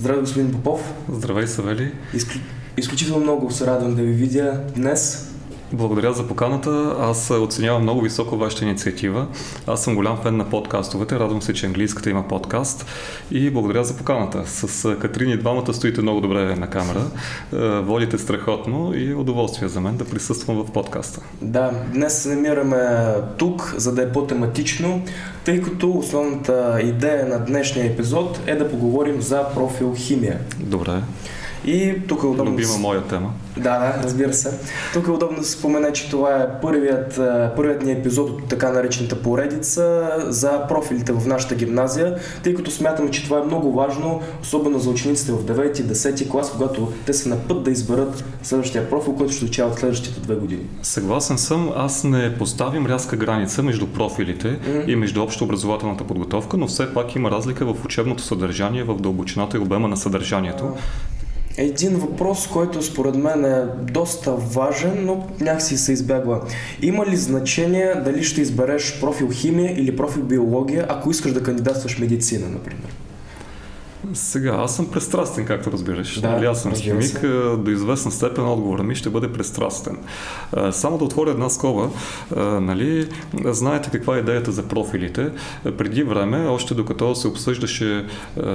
Здравей, господин Попов. Здравей, Савели. Изклю... Изключително много се радвам да ви видя днес. Благодаря за поканата. Аз оценявам много високо вашата инициатива. Аз съм голям фен на подкастовете. Радвам се, че английската има подкаст. И благодаря за поканата. С Катрин и двамата стоите много добре на камера. Водите страхотно и удоволствие за мен да присъствам в подкаста. Да, днес се намираме тук, за да е по-тематично, тъй като основната идея на днешния епизод е да поговорим за профил химия. Добре. И тук е удобно. Любима моя тема. Да, да, разбира се. Тук е удобно да се спомене, че това е първият, първият ни епизод от така наречената поредица за профилите в нашата гимназия, тъй като смятаме, че това е много важно, особено за учениците в 9 10 клас, когато те са на път да изберат следващия профил, който ще учават следващите две години. Съгласен съм. Аз не поставим рязка граница между профилите mm-hmm. и между общообразователната подготовка, но все пак има разлика в учебното съдържание, в дълбочината и обема на съдържанието. Един въпрос, който според мен е доста важен, но някакси се избягва. Има ли значение дали ще избереш профил химия или профил биология, ако искаш да кандидатстваш медицина, например? Сега, аз съм пристрастен, както разбираш. Да, нали, аз съм химик, до известна степен отговора ми ще бъде пристрастен. Само да отворя една скоба, нали, знаете каква е идеята за профилите. Преди време, още докато се обсъждаше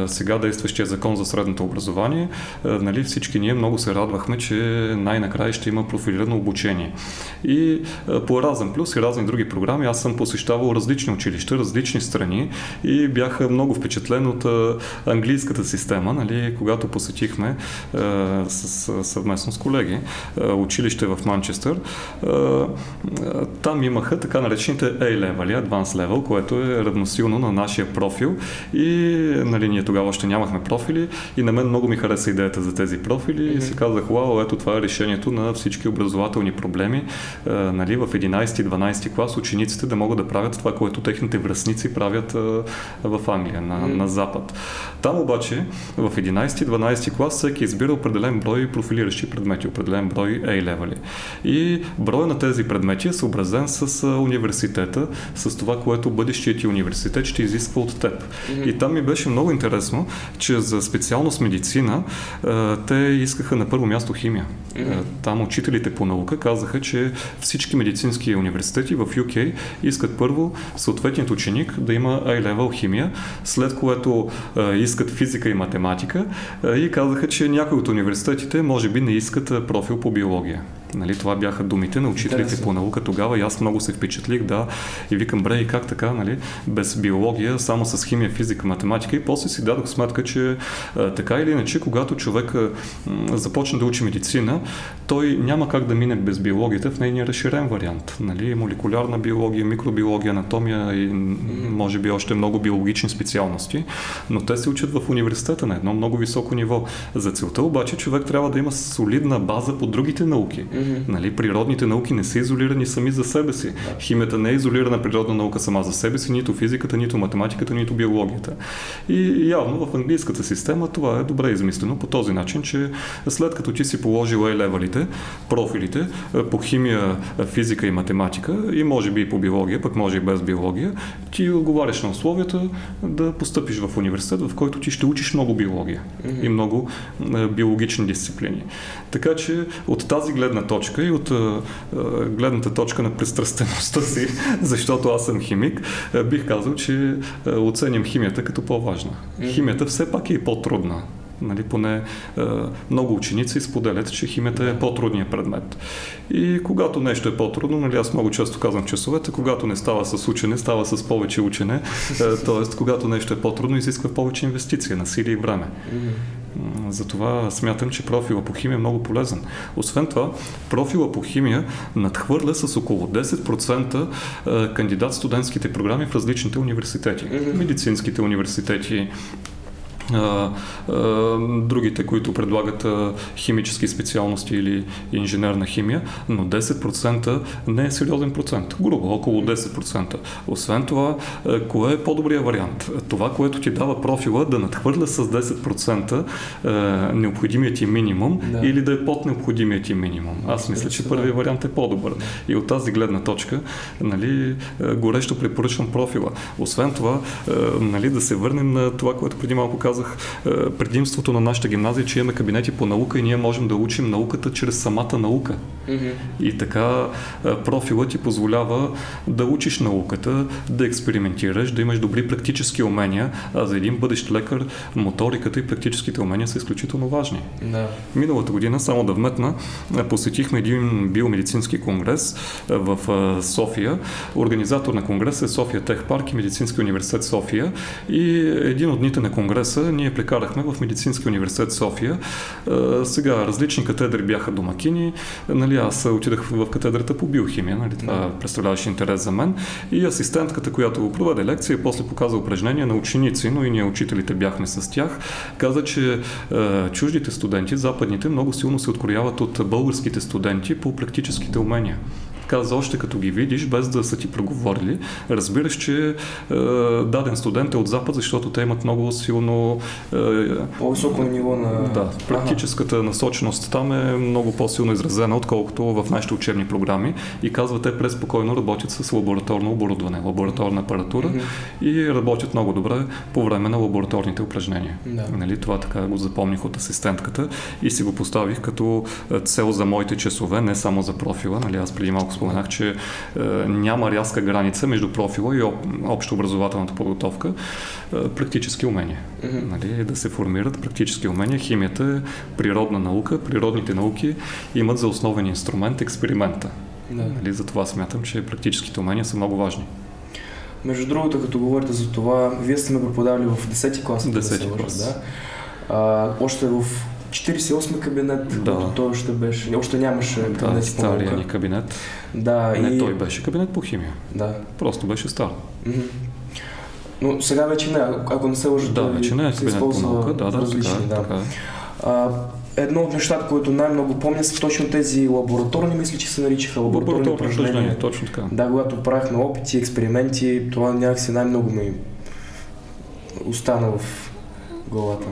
сега действащия закон за средното образование, нали, всички ние много се радвахме, че най-накрая ще има профилирано обучение. И по Разен Плюс и разни други програми аз съм посещавал различни училища, различни страни и бях много впечатлен от а, английската система, нали, когато посетихме а, с, съвместно с колеги а, училище в Манчестър. А, а, там имаха така наречените A-level, Advanced Level, което е равносилно на нашия профил и нали, ние тогава още нямахме профили и на мен много ми хареса идеята за тези профили и си казах, вау, ето това е решението на всички образователни проблеми а, нали, в 11-12 клас учениците да могат да правят това, което техните връзници правят а, в Англия, на, на Запад. Там обаче в 11-12 клас всеки избира определен брой профилиращи предмети, определен брой A-левели. И броя на тези предмети е съобразен с университета, с това, което бъдещият ти университет ще изисква от теб. И там ми беше много интересно, че за специалност медицина те искаха на първо място химия. Там учителите по наука казаха, че всички медицински университети в UK искат първо съответният ученик да има A-level химия, след което искат физика и математика и казаха, че някои от университетите може би не искат профил по биология. Нали, това бяха думите на учителите Интересно. по наука тогава и аз много се впечатлих, да, и викам, бре, и как така, нали, без биология, само с химия, физика, математика и после си дадох сметка, че а, така или иначе, когато човек м, започне да учи медицина, той няма как да мине без биологията в нейния разширен вариант. Нали, молекулярна биология, микробиология, анатомия и може би още много биологични специалности, но те се учат в университета на едно много високо ниво. За целта обаче човек трябва да има солидна база по другите науки. Нали, природните науки не са изолирани сами за себе си. Химията не е изолирана природна наука сама за себе си, нито физиката, нито математиката, нито биологията. И явно в английската система това е добре измислено по този начин, че след като ти си положил A-левелите, профилите е, по химия, е, физика и математика и може би и по биология, пък може и без биология, ти отговаряш на условията да постъпиш в университет, в който ти ще учиш много биология и много е, биологични дисциплини. Така че от тази гледна точка и от е, е, гледната точка на пристрастеността си, защото аз съм химик, е, бих казал, че е, оценям химията като по-важна. Химията все пак е и по-трудна. Нали, поне е, много ученици споделят, че химията е по-трудният предмет. И когато нещо е по-трудно, нали, аз много често казвам часовете, когато не става с учене, става с повече учене, т.е. когато нещо е по-трудно, изисква повече инвестиция, насилие и време. Затова смятам, че профила по химия е много полезен. Освен това, профила по химия надхвърля с около 10% е, кандидат студентските програми в различните университети. Медицинските университети, а, а, другите, които предлагат а, химически специалности или инженерна химия, но 10% не е сериозен процент. Грубо, около 10%. Освен това, а, кое е по-добрият вариант? Това, което ти дава профила да надхвърля с 10% а, необходимият ти минимум Да. или да е под необходимият ти минимум. Аз мисля, че първият вариант е по-добър. И от тази гледна точка, нали, горещо препоръчвам профила. Освен това, нали, да се върнем на това, което преди малко казах казах, предимството на нашата гимназия, че имаме кабинети по наука и ние можем да учим науката чрез самата наука. Mm-hmm. И така профилът ти позволява да учиш науката, да експериментираш, да имаш добри практически умения, а за един бъдещ лекар моториката и практическите умения са изключително важни. Да. Миналата година, само да вметна, посетихме един биомедицински конгрес в София. Организатор на конгреса е София Тех Парк и Медицински университет София. И един от дните на конгреса ние прекарахме в Медицински университет София. Сега различни катедри бяха домакини. Нали, аз отидах в катедрата по биохимия. Нали, това да. представляваше интерес за мен. И асистентката, която проведе лекция, после показа упражнения на ученици, но и ние учителите бяхме с тях, каза, че е, чуждите студенти, западните, много силно се открояват от българските студенти по практическите умения каза още като ги видиш, без да са ти проговорили, разбираш, че е, даден студент е от Запад, защото те имат много силно... Е, По-високо ниво на... Да, практическата ага. насоченост там е много по-силно изразена, отколкото в нашите учебни програми и казва, те преспокойно работят с лабораторно оборудване, лабораторна апаратура mm-hmm. и работят много добре по време на лабораторните упражнения. Да. Нали, това така го запомних от асистентката и си го поставих като цел за моите часове, не само за профила. Нали, аз преди малко споменах, че е, няма рязка граница между профила и общо образователната подготовка. Е, практически умения. Mm-hmm. Нали, да се формират практически умения. Химията е природна наука. Природните науки имат за основен инструмент експеримента. Да. Нали, затова смятам, че практическите умения са много важни. Между другото, като говорите за това, вие сте ме преподавали в 10-ти клас. 10-ти клас. Да? А, още в 48 кабинет, да. който той още беше. Още нямаше кабинет. Да, стария ни кабинет. Да, Не, и... той беше кабинет по химия. Да. Просто беше стар. Mm-hmm. Но сега вече не, ако не се лъжа, да, вече не е кабинет по наука. Да, да, различни, така, да. Така. А, едно от нещата, които най-много помня са точно тези лабораторни, мисля, че се наричаха лабораторни упражнения. Точно така. Да, когато правихме опити, експерименти, това някакси най-много ми остана в главата.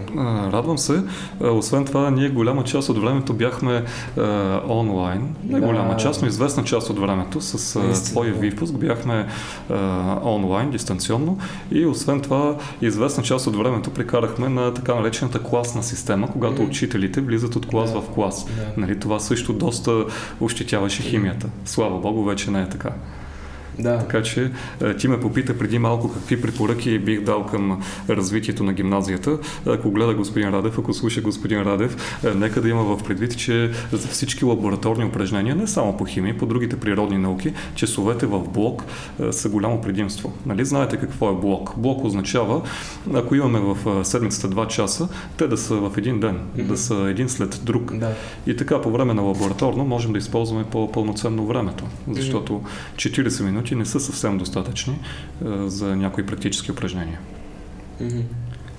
Радвам се. Освен това, ние голяма част от времето бяхме а, онлайн. Не да. голяма част, но известна част от времето с а, твоя випуск бяхме а, онлайн, дистанционно. И освен това, известна част от времето прекарахме на така наречената класна система, когато mm-hmm. учителите влизат от клас да. в клас. Да. Нали, това също доста ощетяваше химията. Слава Богу, вече не е така. Да. Така че е, ти ме попита преди малко какви препоръки бих дал към развитието на гимназията. Ако гледа господин Радев, ако слуша господин Радев, е, нека да има в предвид, че за всички лабораторни упражнения, не само по химия, по другите природни науки, часовете в блок е, са голямо предимство. Нали знаете какво е блок? Блок означава, ако имаме в седмицата 2 часа, те да са в един ден, mm-hmm. да са един след друг. Да. И така по време на лабораторно можем да използваме по-пълноценно времето, защото 40 минути минути не са съвсем достатъчни за някои практически упражнения. Mm-hmm.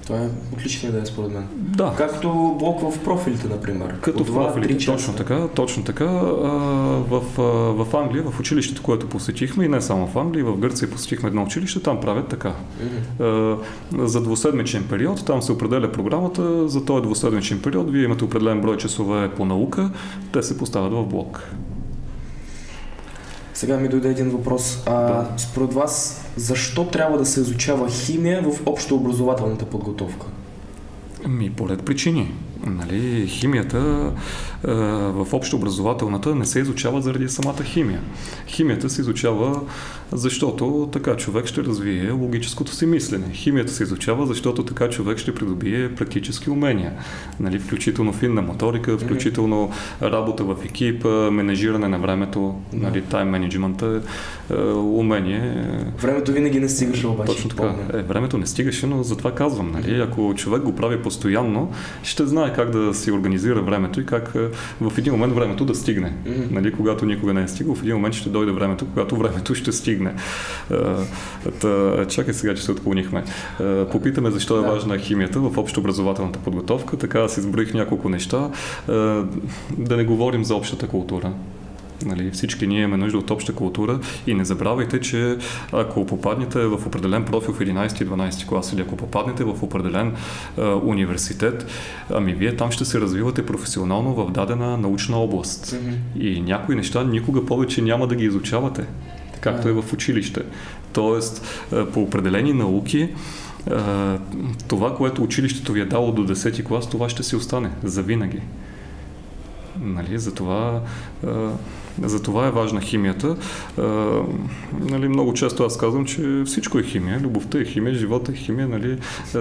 Това е отлична идея според мен. Да. Както блок в профилите, например. Като в профилите, точно така. Точно така. В, в Англия, в училището, което посетихме, и не само в Англия, в Гърция посетихме едно училище, там правят така. Mm-hmm. За двуседмичен период, там се определя програмата, за този двуседмичен период вие имате определен брой часове по наука, те се поставят в блок. Сега ми дойде един въпрос. А, да. Според вас, защо трябва да се изучава химия в общообразователната подготовка? Ми, поред причини. Нали, химията е, в общообразователната не се изучава заради самата химия. Химията се изучава защото така човек ще развие логическото си мислене. Химията се изучава, защото така човек ще придобие практически умения. Нали, включително финна моторика, включително работа в екип, менежиране на времето, нали, тайм менеджмент е, е умение. Времето винаги не стигаше обаче. Точно така. Е, времето не стигаше, но затова казвам. Нали, ако човек го прави постоянно, ще знае как да си организира времето и как е, в един момент времето да стигне. Mm-hmm. Нали, когато никога не е стигал, в един момент ще дойде времето, когато времето ще стигне. Та, чакай сега, че се отклонихме. Попитаме защо е важна химията в общообразователната подготовка. Така си изброих няколко неща. Да не говорим за общата култура. Нали, всички ние имаме нужда от обща култура и не забравяйте, че ако попаднете в определен профил в 11-12 клас или ако попаднете в определен а, университет, ами вие там ще се развивате професионално в дадена научна област. Mm-hmm. И някои неща никога повече няма да ги изучавате, както е в училище. Тоест, по определени науки, това, което училището ви е дало до 10 клас, това ще си остане за винаги. Нали, затова, за това е важна химията. Нали, много често аз казвам, че всичко е химия. Любовта е химия, живота е химия. Нали,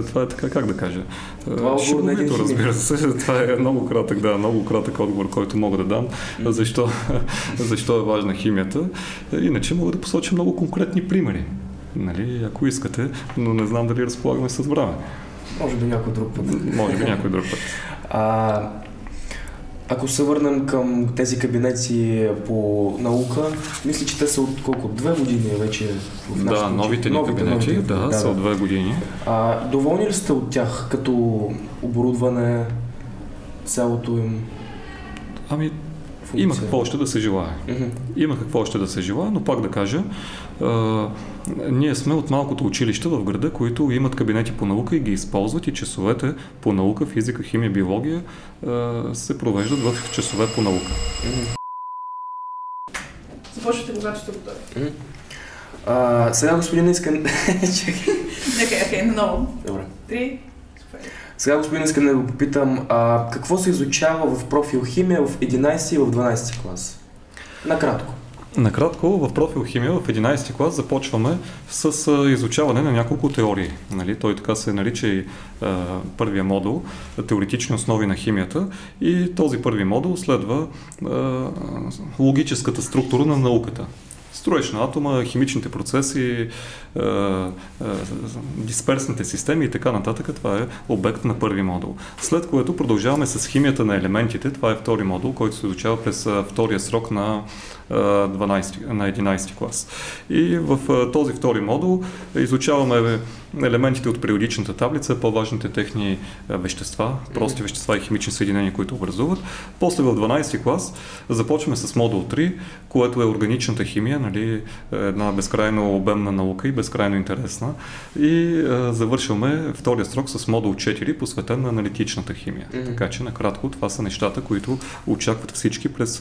това е така, как да кажа. Това е Шибовито, разбира се. Това е много кратък, да, много кратък отговор, който мога да дам. Защо, защо е важна химията. Иначе мога да посоча много конкретни примери. Нали, ако искате, но не знам дали разполагаме с време. Може би някой друг път. Може би някой друг път. А, ако се върнем към тези кабинети по наука, мисля, че те са от колко? Две години вече в Да, новите ни новите, кабинети, новите, да, да, са от две години. А, доволни ли сте от тях като оборудване, цялото им? Ами, функция. Има какво още да се желая. Mm-hmm. Има какво още да се желая, но пак да кажа, а, ние сме от малкото училища в града, които имат кабинети по наука и ги използват и часовете по наука, физика, химия, биология се провеждат в часове по наука. Започвате когато сте готови. А, сега господин искам... Чакай. Окей, окей, наново. Добре. Три, сега, господин, искам да го попитам, а, какво се изучава в профил химия в 11 и в 12 клас? Накратко. Накратко, в профил химия в 11 клас започваме с изучаване на няколко теории. Нали? Той така се нарича и а, първия модул теоретични основи на химията и този първи модул следва а, логическата структура на науката строеж на атома, химичните процеси, е, е, дисперсните системи и така нататък. Това е обект на първи модул. След което продължаваме с химията на елементите. Това е втори модул, който се изучава през е, втория срок на 12, на 11 клас. И в този втори модул изучаваме елементите от периодичната таблица, по-важните техни вещества, прости вещества и химични съединения, които образуват. После в 12 клас започваме с модул 3, което е органичната химия, нали, една безкрайно обемна наука и безкрайно интересна. И а, завършваме втория срок с модул 4, посветен на аналитичната химия. Mm-hmm. Така че, накратко, това са нещата, които очакват всички през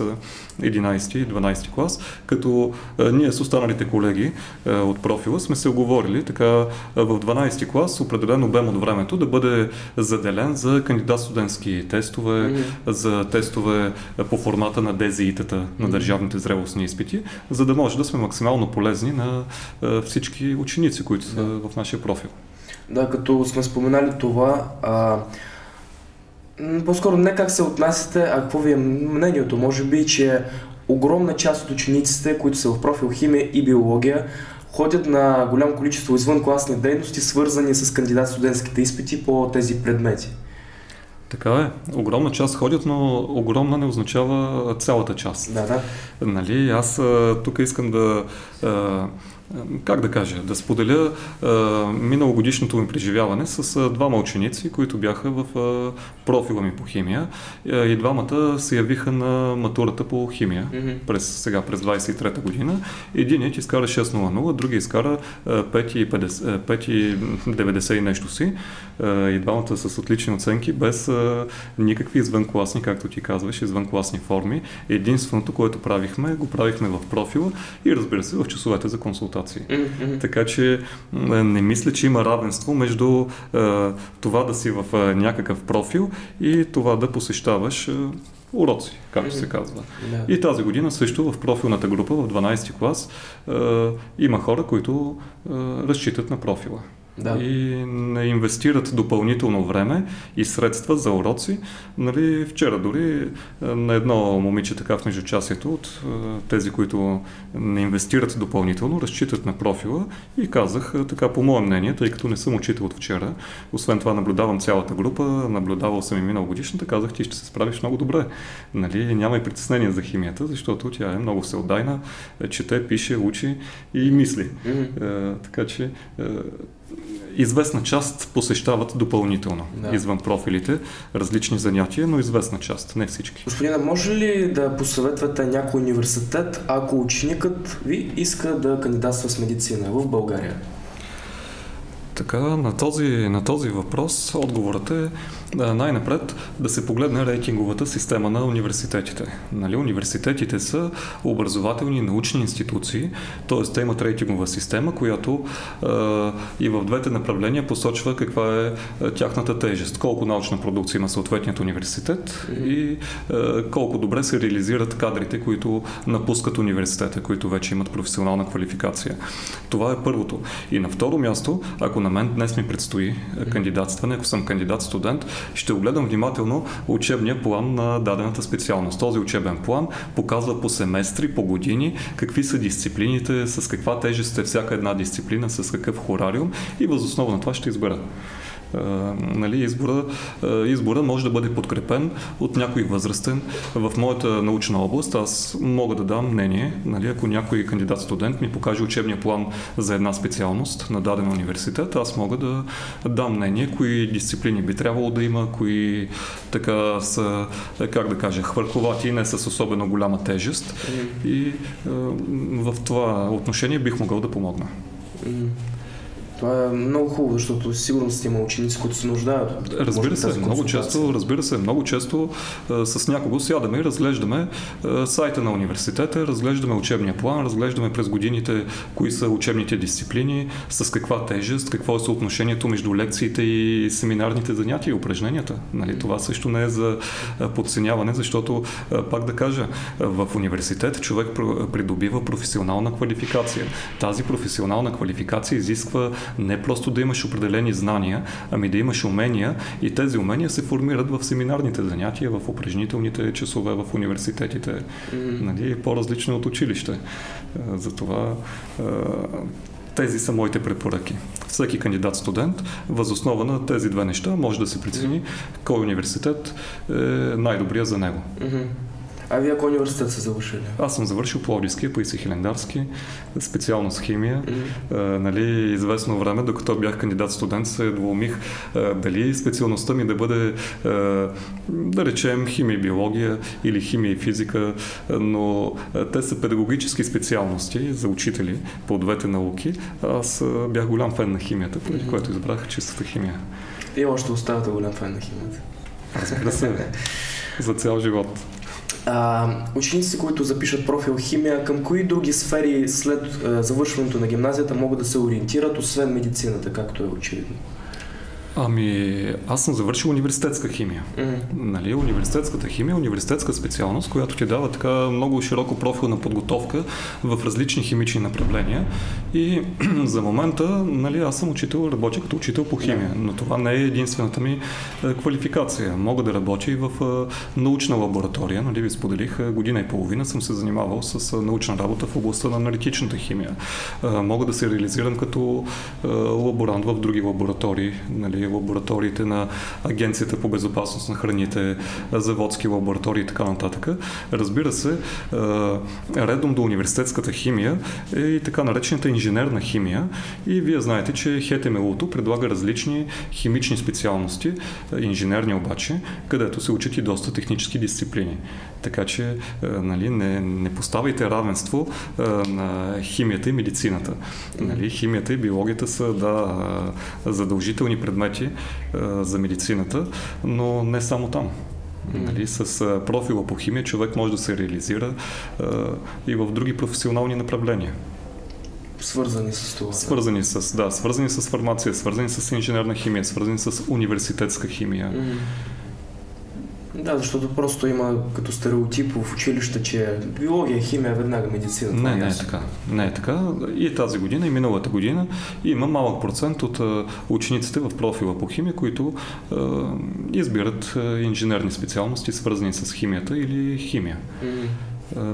11 и 12 клас, като а, ние с останалите колеги а, от профила сме се оговорили така в 12 клас определен обем от времето да бъде заделен за кандидат студентски тестове, mm-hmm. за тестове по формата на ДЗИ-тата на mm-hmm. държавните зрелостни изпити, за да може да сме максимално полезни на всички ученици, които са да. в нашия профил. Да, като сме споменали това, а, по-скоро не как се отнасяте, а какво ви е мнението? Може би, че огромна част от учениците, които са в профил химия и биология, ходят на голямо количество извънкласни дейности, свързани с кандидат студентските изпити по тези предмети. Така е. Огромна част ходят, но огромна не означава цялата част. Да, да. Нали, аз тук искам да как да кажа, да споделя а, миналогодишното ми преживяване с а, двама ученици, които бяха в а, профила ми по химия. И двамата се явиха на матурата по химия mm-hmm. през, сега през 23-та година. Единият изкара 6.00, другия изкара 5.90 и нещо си. И двамата с отлични оценки, без никакви извънкласни, както ти казваш, извънкласни форми. Единственото, което правихме, го правихме в профила и разбира се в часовете за консултация ситуации. Mm-hmm. Така че не мисля, че има равенство между а, това да си в а, някакъв профил и това да посещаваш а, уроци, както се казва. Yeah. И тази година също в профилната група в 12 клас а, има хора, които а, разчитат на профила да. и не инвестират допълнително време и средства за уроци. Нали, вчера дори е, на едно момиче така в междучасието от е, тези, които не инвестират допълнително, разчитат на профила и казах е, така по мое мнение, тъй като не съм учител от вчера, освен това наблюдавам цялата група, наблюдавал съм и минал годишната, казах ти ще се справиш много добре. Нали, няма и притеснение за химията, защото тя е много всеотдайна, чете, пише, учи и мисли. Mm-hmm. Е, така че е, известна част посещават допълнително, да. извън профилите, различни занятия, но известна част, не всички. Господина, може ли да посъветвате някой университет, ако ученикът ви иска да кандидатства с медицина в България? Така, на този, на този въпрос отговорът е най-напред да се погледне рейтинговата система на университетите. Нали, университетите са образователни и научни институции, т.е. те имат рейтингова система, която е, и в двете направления посочва каква е тяхната тежест, колко научна продукция има съответният университет и е, колко добре се реализират кадрите, които напускат университета, които вече имат професионална квалификация. Това е първото. И на второ място, ако на мен днес ми предстои кандидатстване, ако съм кандидат студент, ще огледам внимателно учебния план на дадената специалност. Този учебен план показва по семестри, по години, какви са дисциплините, с каква тежест е всяка една дисциплина, с какъв хорариум и възоснова на това ще избера нали, избора, избора може да бъде подкрепен от някой възрастен. В моята научна област аз мога да дам мнение, нали, ако някой кандидат-студент ми покаже учебния план за една специалност на даден университет, аз мога да дам мнение, кои дисциплини би трябвало да има, кои така са, как да кажа, хвърковати, не с особено голяма тежест. И в това отношение бих могъл да помогна. Това е много хубаво, защото сигурно сте има ученици, които се нуждаят. Разбира се, много често, разбира се, много често а, с някого сядаме и разглеждаме а, сайта на университета, разглеждаме учебния план, разглеждаме през годините кои са учебните дисциплини, с каква тежест, какво е съотношението между лекциите и семинарните занятия и упражненията. Нали, това също не е за подценяване, защото, а, пак да кажа, в университет човек придобива професионална квалификация. Тази професионална квалификация изисква не просто да имаш определени знания, ами да имаш умения и тези умения се формират в семинарните занятия, в упражнителните часове в университетите. Mm-hmm. Нали, по-различно от училище. Затова тези са моите препоръки. Всеки кандидат студент, възоснова на тези две неща, може да се прецени кой университет е най-добрия за него. Mm-hmm. А вие кой университет са завършили? Аз съм завършил Пловдивския, Паиси Хилендарски, специално с химия. Mm-hmm. А, нали, известно време, докато бях кандидат студент, се двумих а, дали специалността ми да бъде, а, да речем, химия и биология или химия и физика, но те са педагогически специалности за учители по двете науки. Аз бях голям фен на химията, преди mm-hmm. което избрах чистата химия. И още оставате голям фен на химията. Разбира се. за цял живот. А, ученици, които запишат профил химия, към кои други сфери след а, завършването на гимназията могат да се ориентират, освен медицината, както е очевидно? Ами, аз съм завършил университетска химия. Mm-hmm. Нали, университетската химия е университетска специалност, която ти дава така много широко профилна подготовка в различни химични направления. И за момента, нали, аз съм учител, работя като учител по химия, yeah. но това не е единствената ми е, квалификация. Мога да работя и в е, научна лаборатория. Нали, ви споделих, е, година и половина съм се занимавал с научна работа в областта на аналитичната химия. Мога да се реализирам като лаборант в други лаборатории, нали, лабораториите на Агенцията по безопасност на храните, заводски лаборатории и така нататък. Разбира се, редом до университетската химия е и така наречената инженерна химия и вие знаете, че ХТМЛ-то предлага различни химични специалности, инженерни обаче, където се учат и доста технически дисциплини. Така че нали, не, не поставайте равенство на химията и медицината. Нали, химията и биологията са да, задължителни предмети за медицината, но не само там. Нали, с профила по химия човек може да се реализира а, и в други професионални направления. Свързани с това. Свързани с, да, свързани с фармация, свързани с инженерна химия, свързани с университетска химия. Mm-hmm. Да, защото просто има като стереотип в училище, че биология, химия, веднага медицина. Не, е не е така. Не е така. И тази година, и миналата година има малък процент от учениците в профила по химия, които е, избират инженерни специалности, свързани с химията или химия. Mm-hmm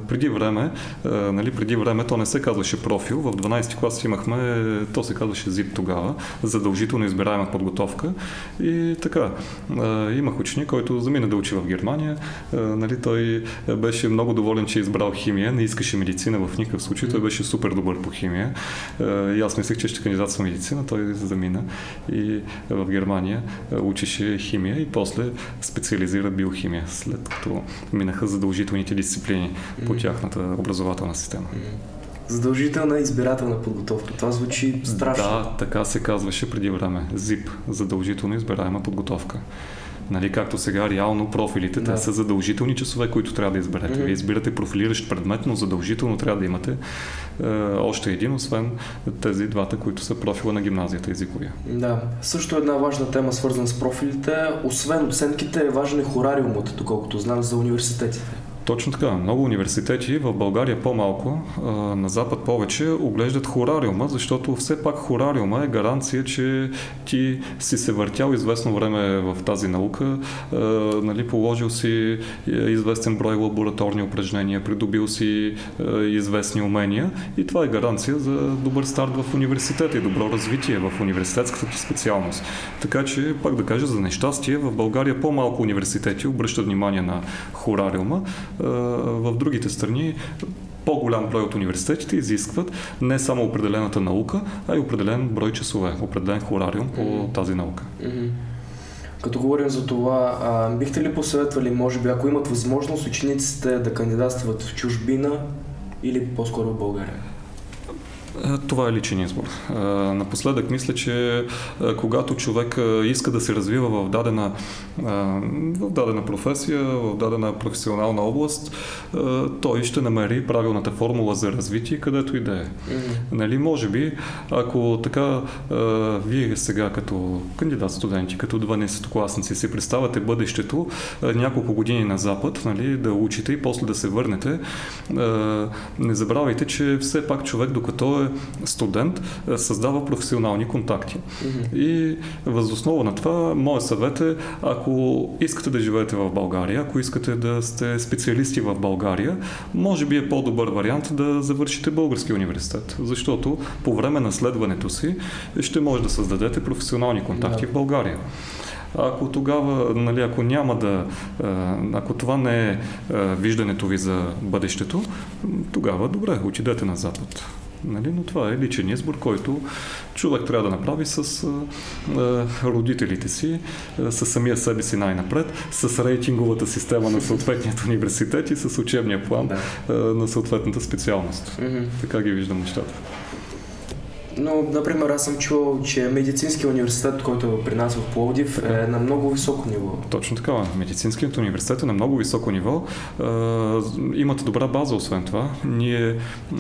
преди време, нали, преди време то не се казваше профил. В 12 клас имахме, то се казваше ЗИП тогава, задължително избираема подготовка. И така, имах ученик, който замина да учи в Германия. Нали, той беше много доволен, че е избрал химия, не искаше медицина в никакъв случай. Той беше супер добър по химия. И аз мислех, че ще кандидатства медицина. Той замина и в Германия учеше химия и после специализира биохимия, след като минаха задължителните дисциплини по тяхната образователна система. Задължителна избирателна подготовка. Това звучи страшно. Да, така се казваше преди време. ЗИП. Задължително избираема подготовка. Нали, както сега реално профилите, Да. те са задължителни часове, които трябва да изберете. Мгм. Вие избирате профилиращ предмет, но задължително трябва да имате е, още един, освен тези двата, които са профила на гимназията езиковия. Да, също една важна тема, свързана с профилите. Освен оценките, е важен и хорариумът, доколкото знам, за университетите. Точно така. Много университети, в България по-малко, на Запад повече, оглеждат хорариума, защото все пак хорариума е гаранция, че ти си се въртял известно време в тази наука, нали, положил си е, известен брой лабораторни упражнения, придобил си а, известни умения и това е гаранция за добър старт в университета и добро развитие в университетската ти специалност. Така че, пак да кажа, за нещастие, в България по-малко университети обръщат внимание на хорариума. В другите страни по-голям брой от университетите изискват не само определената наука, а и определен брой часове, определен хорариум по Мгм. тази наука. Мгм. Като говорим за това, а, бихте ли посъветвали, може би, ако имат възможност, учениците да кандидатстват в чужбина или по-скоро в България? Е, Това е личен избор. Е, Напоследък мисля, че е, когато човек иска да се развива в дадена, в дадена професия, в дадена професионална област, той ще намери правилната формула за развитие, където и да е. Нали, може би, ако така вие сега като кандидат студенти, като 12-класници си представяте бъдещето няколко години на Запад, нали, да учите и после да се върнете, не забравяйте, че все пак човек, докато е студент, а, създава професионални контакти. Мгм. И възоснова на това, моят съвет е, ако искате да живеете в България, ако искате да сте специалисти в България, може би е по-добър вариант да завършите български университет, защото по време на следването си ще може да създадете професионални контакти Да. в България. Ако тогава, нали, ако няма да, а, ако това не е а, виждането ви за бъдещето, тогава добре, отидете на Запад. Нали? Но това е личен избор, който човек трябва да направи с а, родителите си, а, с самия себе си най-напред, с рейтинговата система на съответният университет и с учебния план Да. а, на съответната специалност. Мгм. Така ги виждам нещата. Но, например, аз съм чувал, че медицинския университет, който е при нас в Пловдив, Така. е на много високо ниво. Точно така. Медицинският университет е на много високо ниво. А, имат добра база, освен това. Ние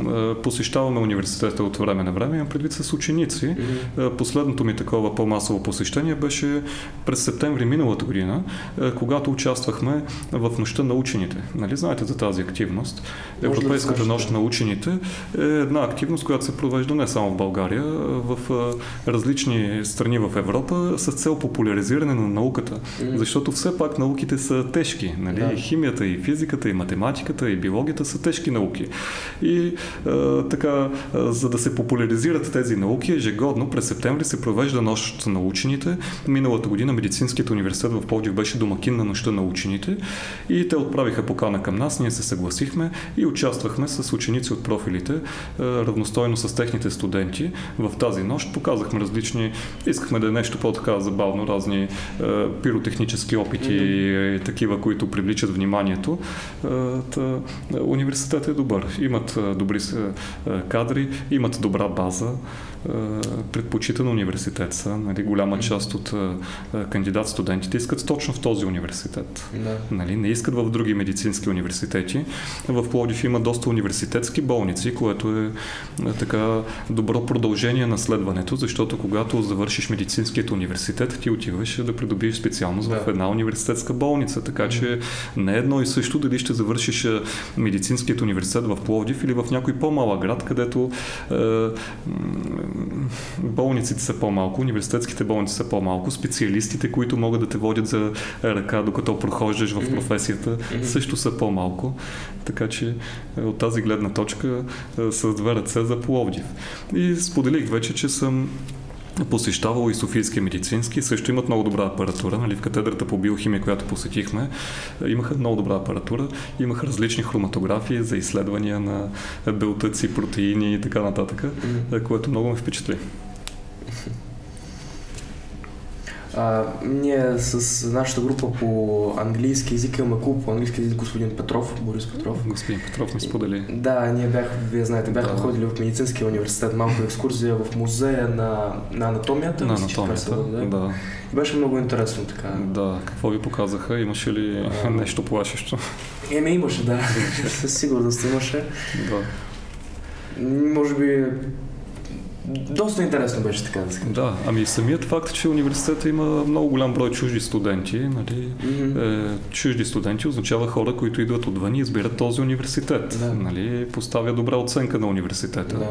а, посещаваме университета от време на време, имам предвид с ученици. А, Последното ми такова по-масово посещение беше през септември миналата година, когато участвахме в нощта на учените. Нали знаете за тази активност? Европейската нощ на учените е една активност, която се провежда не само в България, а в различни страни в Европа с цел популяризиране на науката. Защото все пак науките са тежки. Нали? Да. И химията, и физиката, и математиката, и биологията са тежки науки. И а, така, а, за да се популяризират тези науки, ежегодно през септември се провежда нощ на учените. Миналата година Медицинският университет в Пловдив беше домакин на нощта на учените и те отправиха покана към нас, ние се съгласихме и участвахме с ученици от профилите, равностойно с техните студенти в тази нощ. Показахме различни, искахме да е нещо по-така забавно, разни е, пиротехнически опити и такива, които привличат вниманието. Е, Та, е, университетът е добър. Имат е, добри е, кадри, имат добра база. Е, Предпочитан университет са. Нали, голяма част от е, е, кандидат студентите искат точно в този университет. Да. Нали, не искат в други медицински университети. В Пловдив има доста университетски болници, което е, така добро продължение на следването, защото когато завършиш медицинският университет, ти отиваш да придобиеш специалност в Да. една университетска болница. Така че не е едно и също дали ще завършиш медицинският университет в Пловдив или в някой по-малък град, където е, болниците са по-малко, университетските болници са по-малко, специалистите, които могат да те водят за ръка, докато прохождаш в професията, също са по-малко. Така че е, от тази гледна точка е, с две ръце за Пловдив. И споделих вече, че съм посещавал и Софийския медицински, също имат много добра апаратура. Нали, в катедрата по биохимия, която посетихме, е, имаха много добра апаратура, имаха различни хроматографии за изследвания на белтъци, протеини и така нататък, е, което много ме впечатли. А, ние с нашата група по английски език имаме клуб по английски език господин Петров, Борис Петров. Господин Петров ми сподели. Да, ние бях, вие знаете, бяхме Да. ходили в медицинския университет, малко екскурзия в музея на, на анатомията. На анатомията. да. Да. Беше много интересно така. да. Какво ви показаха? Имаше ли А. нещо плашещо? Еме имаше, да. Със сигурност имаше. Да. Може би доста интересно беше така да се. Да, ами самият факт, че университета има много голям брой чужди студенти, нали, Мгм. е, чужди студенти означава хора, които идват отвън и избират този университет. Да. Нали, поставя добра оценка на университета. Да.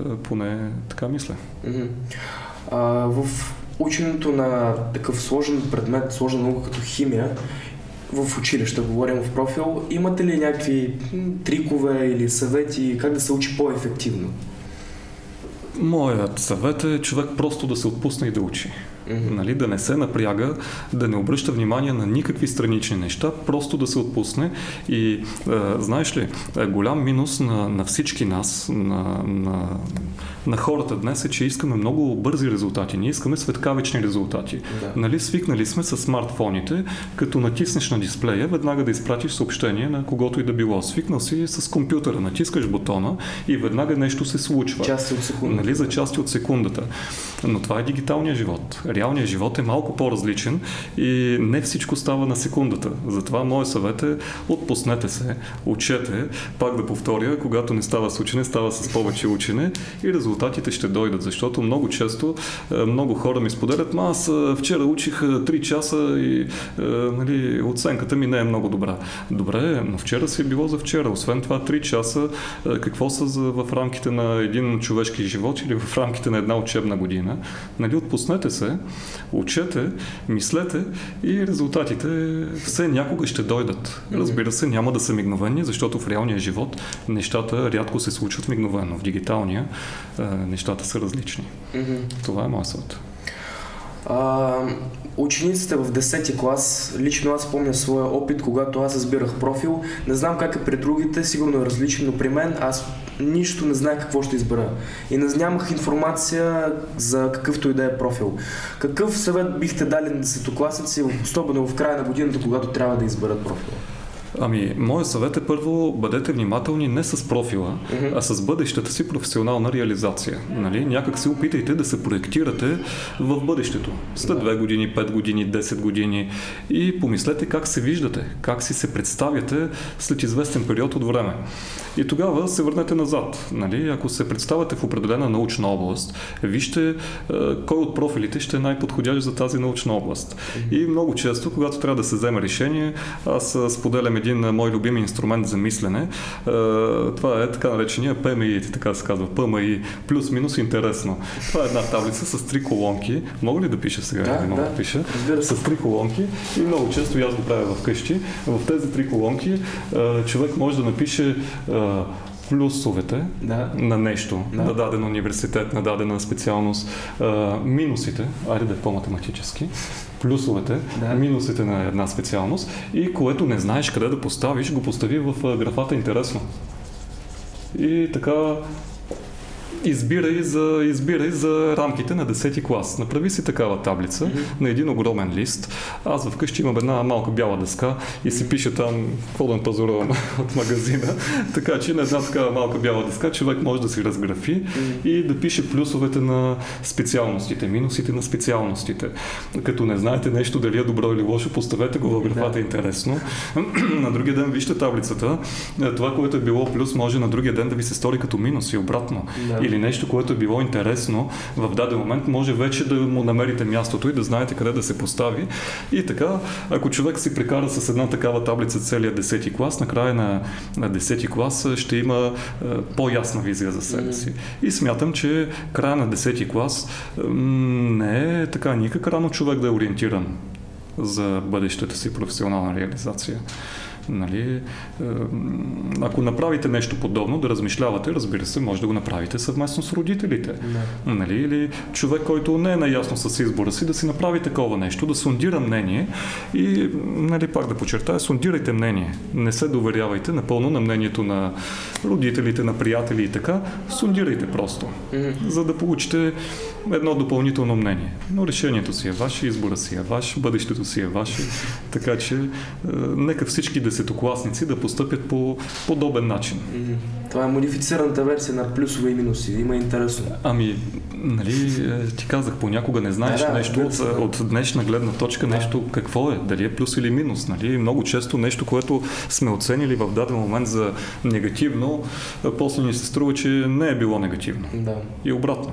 Е, поне така мисля. Мгм. А, в ученето на такъв сложен предмет, сложна наука като химия, в училище, говорим в профил, имате ли някакви трикове или съвети как да се учи по-ефективно? Моят съвет е човек просто да се отпусне и да учи. Мгм. Нали, да не се напряга, да не обръща внимание на никакви странични неща, просто да се отпусне. И е, знаеш ли, е, голям минус на, на всички нас, на, на, на хората днес е, че искаме много бързи резултати. Ние искаме светкавични резултати. Да. Нали, свикнали сме с смартфоните, като натиснеш на дисплея, веднага да изпратиш съобщение на когото и да било. Свикнал си с компютъра, натискаш бутона и веднага нещо се случва. Части от секунда. Нали, за части от секундата. Но това е дигиталният живот. Реалният живот е малко по-различен и не всичко става на секундата. Затова моят съвет е отпуснете се, учете, пак да повторя, когато не става с учене, става с повече учене и резултатите ще дойдат, защото много често е, много хора ми споделят, ма аз е, вчера учих е, 3 часа и е, нали, оценката ми не е много добра. Добре, но вчера си е било за вчера. Освен това, 3 часа е, какво са за, в рамките на един човешки живот или в рамките на една учебна година. Нали, отпуснете се, учете, мислете и резултатите все някога ще дойдат. Разбира се, няма да са мигновени, защото в реалния живот нещата рядко се случват мигновено. В дигиталния нещата са различни. Това е моят съвет. А, учениците в 10-ти клас, лично аз помня своя опит, когато аз избирах профил. Не знам как е при другите, сигурно е различно, но при мен аз нищо не знаех какво ще избера. И не нямах информация за какъвто и да е профил. Какъв съвет бихте дали на десетокласници, особено в края на годината, когато трябва да изберат профил? Ами, моят съвет е първо бъдете внимателни не с профила, Мгм. а с бъдещата си професионална реализация. Нали? Някак се опитайте да се проектирате в бъдещето. След Да. 2 години, 5 години, 10 години и помислете как се виждате, как си се представяте след известен период от време. И тогава се върнете назад. Нали? Ако се представяте в определена научна област, вижте е, кой от профилите ще е най-подходящ за тази научна област. И много често, когато трябва да се вземе решение, аз а, споделям един а, мой любим инструмент за мислене. Това е така наречения PMI, така се казва, PMI, плюс-минус интересно. Това е една таблица с три колонки. Мога ли да пиша сега? Да, мога да. да пиша. Разбира се. С три колонки и много често и аз го правя вкъщи. В тези три колонки човек може да напише плюсовете, Да. на нещо, Да. на даден университет, на дадена специалност, а, минусите, айде да е по-математически, плюсовете, Да. минусите на една специалност и което не знаеш къде да поставиш, го постави в графата интересно. И така избирай за, избирай за рамките на 10 клас. Направи си такава таблица Мгм. на един огромен лист. Аз вкъщи имам една малка бяла дъска и си пише там какво да пазарувам от магазина. Така че на една такава малка бяла дъска човек може да си разграфи и да пише плюсовете на специалностите, минусите на специалностите. Като не знаете нещо дали е добро или лошо, поставете го в графата Да. интересно. на другия ден вижте таблицата. Е, Това, което е било плюс, може на другия ден да ви се стори като минус и обратно. Да. Или нещо, което е било интересно в даден момент, може вече да му намерите мястото и да знаете къде да се постави. И така, ако човек си прекара с една такава таблица целият 10 клас, накрая на, на 10 клас е, ще има е, по-ясна визия за себе си. И смятам, че края на 10 клас м, не е така никак рано човек да е ориентиран за бъдещата си професионална реализация. Нали, ако направите нещо подобно, да размишлявате, разбира се, може да го направите съвместно с родителите. Да. Нали, или човек, който не е наясно с избора си, да си направи такова нещо, да сондира мнение и, нали, пак да подчертая, сондирайте мнение. Не се доверявайте напълно на мнението на родителите, на приятели и така. Сондирайте просто, mm-hmm. за да получите едно допълнително мнение. Но решението си е ваше, избора си е ваш, бъдещето си е ваше. Така че е, нека всички десетокласници да постъпят по подобен начин. Това е модифицираната версия на плюсове и минуси. Има интересно. Ами, нали, е, ти казах, понякога не знаеш да, да, нещо от, да. от днешна гледна точка, да. нещо какво е, дали е плюс или минус. Нали? Много често нещо, което сме оценили в даден момент за негативно, после ни се струва, че не е било негативно. Да. И обратно.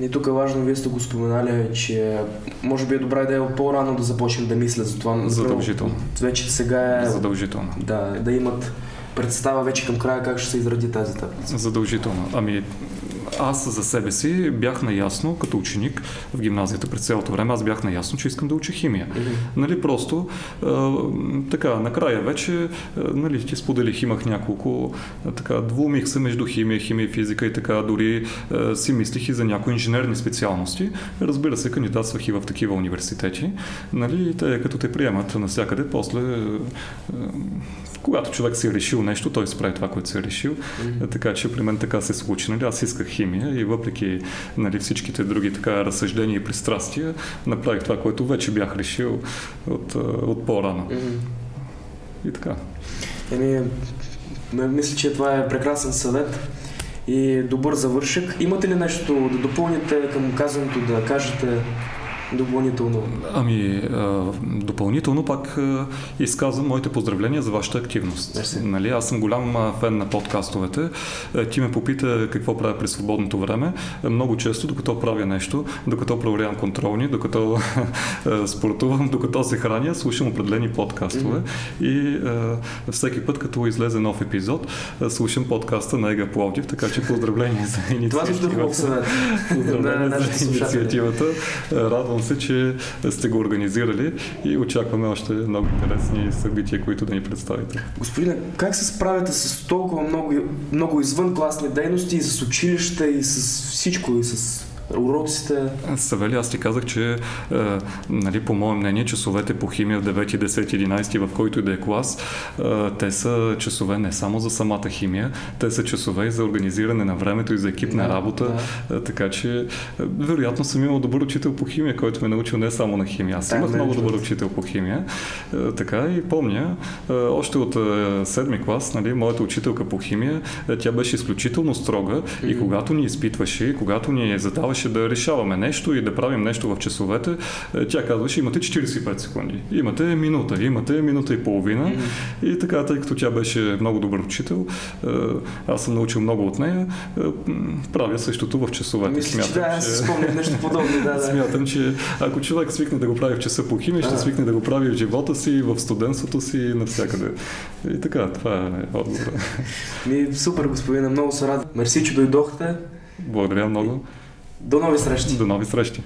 И тук е важно, вие сте го споменали, че може би е добра идея по-рано да започнем да мислят за това. Задължително. Вече сега е... Задължително. Да, да имат представа вече към края как ще се изради тази таблица. Задължително. Ами, аз за себе си бях наясно, като ученик в гимназията през цялото време, аз бях наясно, че искам да уча химия. Mm-hmm. Нали, просто а, така, накрая вече, а, нали, ти споделих, имах няколко а, така, двумих се между химия, химия и физика и така, дори а, си мислих и за някои инженерни специалности. Разбира се, кандидатствах и в такива университети. Нали, те като те приемат навсякъде, после а, когато човек си е решил нещо, той прави това, което си е решил. Mm-hmm. Така че при мен така се случи. Нали? Аз исках химия и въпреки нали, всичките други така разсъждения и пристрастия, направих това, което вече бях решил от, от по-рано. Mm-hmm. И така. Еми, мисля, че това е прекрасен съвет и добър завършък. Имате ли нещо да допълните към казаното, да кажете допълнително? Ами, а, допълнително пак а, изказвам моите поздравления за вашата активност. Нали, аз съм голям а, фен на подкастовете. А, ти ме попита какво правя при свободното време. А, много често, докато правя нещо, докато проверявам контролни, докато а, спортувам, докато се храня, слушам определени подкастове mm-hmm. и а, всеки път, като излезе нов епизод, а, слушам подкаста на Ега Пловдив, така че поздравления за инициативата. Това също хубав съвет. Поздравления за инициативата. Радвам се, че сте го организирали и очакваме още много интересни събития, които да ни представите. Господине, как се справяте с толкова много, много извън класни дейности и с училище и с всичко, и с уроците. Савели, аз ти казах, че е, нали, по мое мнение часовете по химия в 9, 10, 11, в който и да е клас, е, те са часове не само за самата химия, те са часове и за организиране на времето и за екипна да, работа. Да. Е, така че, е, вероятно съм имал добър учител по химия, който ме научил не само на химия. Аз имах много добър учител по химия. Е, така и помня, е, още от е, седми клас, нали, моята учителка по химия, е, тя беше изключително строга mm-hmm. и когато ни изпитваше, и когато ни задаваше трябваше да решаваме нещо и да правим нещо в часовете, е, тя казваше, имате 45 секунди, имате минута, имате минута и половина. Mm-hmm. И така, тъй като тя беше много добър учител, е, аз съм научил много от нея, е, правя същото в часовете. Мисля, Смятам, че да, аз че... спомням нещо подобно. Да, да. Смятам, че ако човек свикне да го прави в часа по химия, ще свикне да го прави в живота си, в студентството си, навсякъде. И така, това е отговор. Ми, супер, господина, много се радвам. Мерси, че дойдохте. Благодаря много. До нови срещи! До нови срещи!